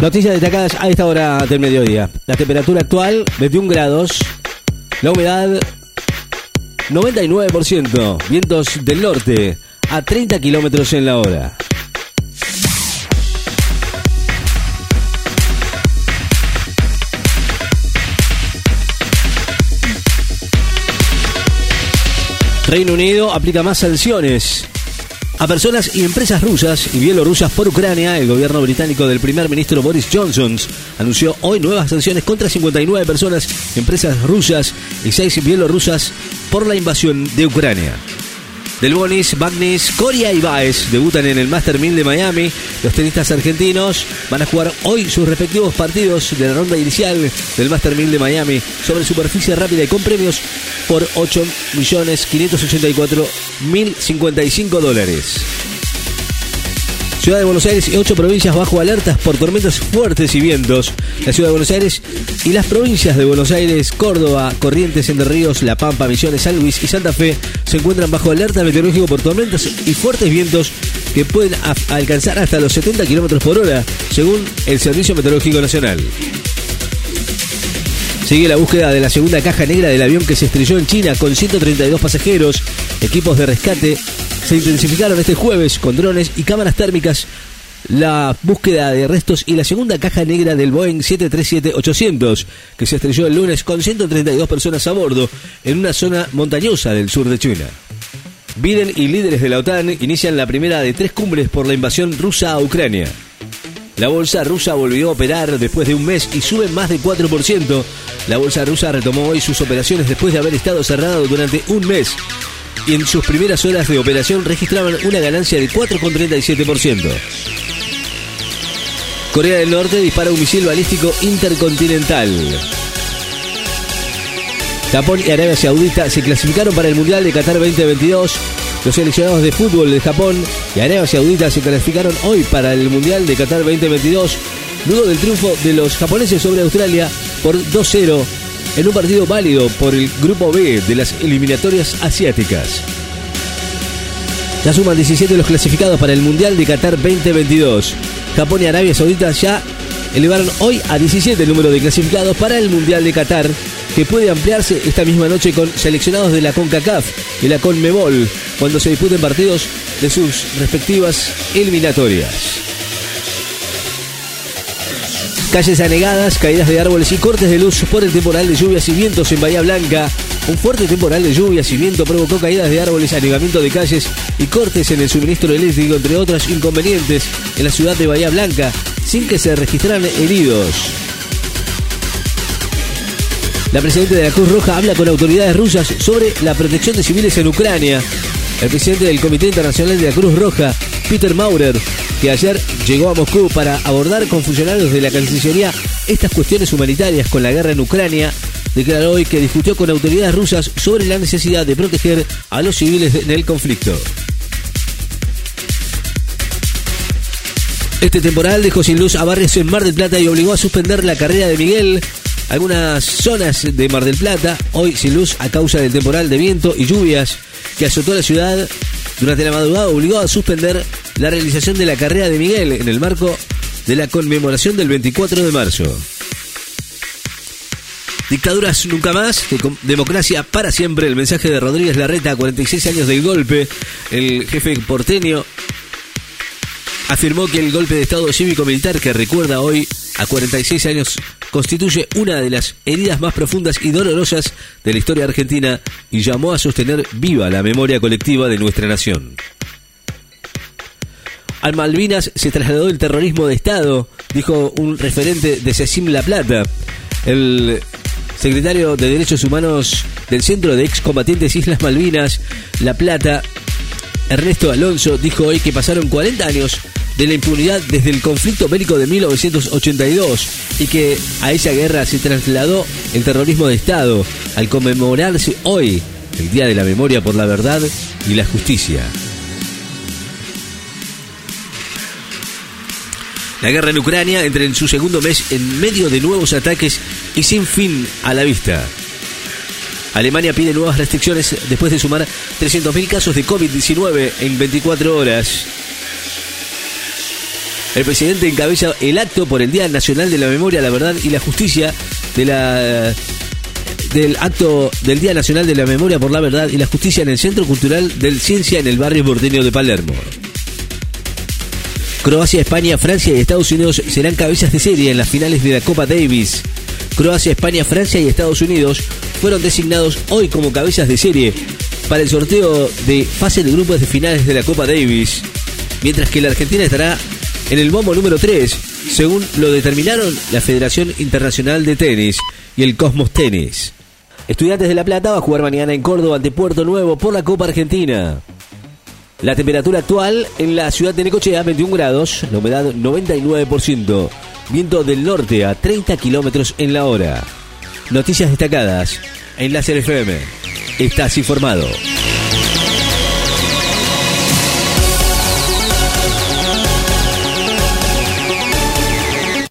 Noticias destacadas a esta hora del mediodía. La temperatura actual, 21 grados. La humedad, 99%. Vientos del norte, a 30 kilómetros en la hora. Reino Unido aplica más sanciones a personas y empresas rusas y bielorrusas por Ucrania, el gobierno británico del primer ministro Boris Johnson anunció hoy nuevas sanciones contra 59 personas, empresas rusas y 6 bielorrusas por la invasión de Ucrania. Del Bonis, Bagnis, Coria y Baez debutan en el Master 1000 de Miami. Los tenistas argentinos van a jugar hoy sus respectivos partidos de la ronda inicial del Master 1000 de Miami sobre superficie rápida y con premios por 8.584.055 dólares. Ciudad de Buenos Aires y ocho provincias bajo alertas por tormentas fuertes y vientos. La Ciudad de Buenos Aires y las provincias de Buenos Aires, Córdoba, Corrientes, Entre Ríos, La Pampa, Misiones, San Luis y Santa Fe se encuentran bajo alerta meteorológico por tormentas y fuertes vientos que pueden alcanzar hasta los 70 kilómetros por hora, según el Servicio Meteorológico Nacional. Sigue la búsqueda de la segunda caja negra del avión que se estrelló en China con 132 pasajeros. Equipos de rescate se intensificaron este jueves con drones y cámaras térmicas la búsqueda de restos y la segunda caja negra del Boeing 737-800, que se estrelló el lunes con 132 personas a bordo en una zona montañosa del sur de China. Biden y líderes de la OTAN inician la primera de tres cumbres por la invasión rusa a Ucrania. La bolsa rusa volvió a operar después de un mes y sube más de 4%. La bolsa rusa retomó hoy sus operaciones después de haber estado cerrado durante un mes. Y en sus primeras horas de operación registraban una ganancia de 4,37%. Corea del Norte dispara un misil balístico intercontinental. Japón y Arabia Saudita se clasificaron para el Mundial de Qatar 2022 los seleccionados de fútbol de Japón y Arabia Saudita se clasificaron hoy para el Mundial de Qatar 2022 luego del triunfo de los japoneses sobre Australia por 2-0 en un partido válido por el Grupo B de las eliminatorias asiáticas. Ya suman 17 los clasificados para el Mundial de Qatar 2022. Japón y Arabia Saudita ya elevaron hoy a 17 el número de clasificados para el Mundial de Qatar, que puede ampliarse esta misma noche con seleccionados de la CONCACAF y la CONMEBOL, cuando se disputen partidos de sus respectivas eliminatorias. Calles anegadas, caídas de árboles y cortes de luz por el temporal de lluvias y vientos en Bahía Blanca. Un fuerte temporal de lluvias y viento provocó caídas de árboles, anegamiento de calles y cortes en el suministro eléctrico, entre otros inconvenientes, en la ciudad de Bahía Blanca, sin que se registraran heridos. La presidenta de la Cruz Roja habla con autoridades rusas sobre la protección de civiles en Ucrania. El presidente del Comité Internacional de la Cruz Roja, Peter Maurer, que ayer llegó a Moscú para abordar con funcionarios de la Cancillería estas cuestiones humanitarias con la guerra en Ucrania, declaró hoy que discutió con autoridades rusas sobre la necesidad de proteger a los civiles en el conflicto. Este temporal dejó sin luz a barrios en Mar del Plata y obligó a suspender la carrera de Miguel. Algunas zonas de Mar del Plata hoy sin luz a causa del temporal de viento y lluvias que azotó la ciudad durante la madrugada obligó a suspender la realización de la carrera de Miguel en el marco de la conmemoración del 24 de marzo. Dictaduras nunca más, democracia para siempre. El mensaje de Rodríguez Larreta, 46 años del golpe. El jefe porteño afirmó que el golpe de Estado cívico-militar que recuerda hoy a 46 años constituye una de las heridas más profundas y dolorosas de la historia argentina y llamó a sostener viva la memoria colectiva de nuestra nación. Al Malvinas se trasladó el terrorismo de Estado, dijo un referente de Cecim La Plata. El secretario de Derechos Humanos del Centro de Excombatientes Islas Malvinas, La Plata, Ernesto Alonso, dijo hoy que pasaron 40 años de la impunidad desde el conflicto bélico de 1982 y que a esa guerra se trasladó el terrorismo de Estado al conmemorarse hoy el Día de la Memoria por la Verdad y la Justicia. La guerra en Ucrania entra en su segundo mes en medio de nuevos ataques y sin fin a la vista. Alemania pide nuevas restricciones después de sumar 300.000 casos de COVID-19 en 24 horas. El presidente encabeza el acto por el Día Nacional de la Memoria, la Verdad y la Justicia del acto del Día Nacional de la Memoria por la Verdad y la Justicia en el Centro Cultural del Ciencia en el barrio porteño de Palermo. Croacia, España, Francia y Estados Unidos serán cabezas de serie en las finales de la Copa Davis. Croacia, España, Francia y Estados Unidos fueron designados hoy como cabezas de serie para el sorteo de fase de grupos de finales de la Copa Davis, mientras que la Argentina estará en el bombo número 3, según lo determinaron la Federación Internacional de Tenis y el Cosmos Tenis. Estudiantes de La Plata va a jugar mañana en Córdoba ante Puerto Nuevo por la Copa Argentina. La temperatura actual en la ciudad de Necochea, 21 grados, la humedad 99%, viento del norte a 30 kilómetros en la hora. Noticias destacadas en la FM. Estás informado.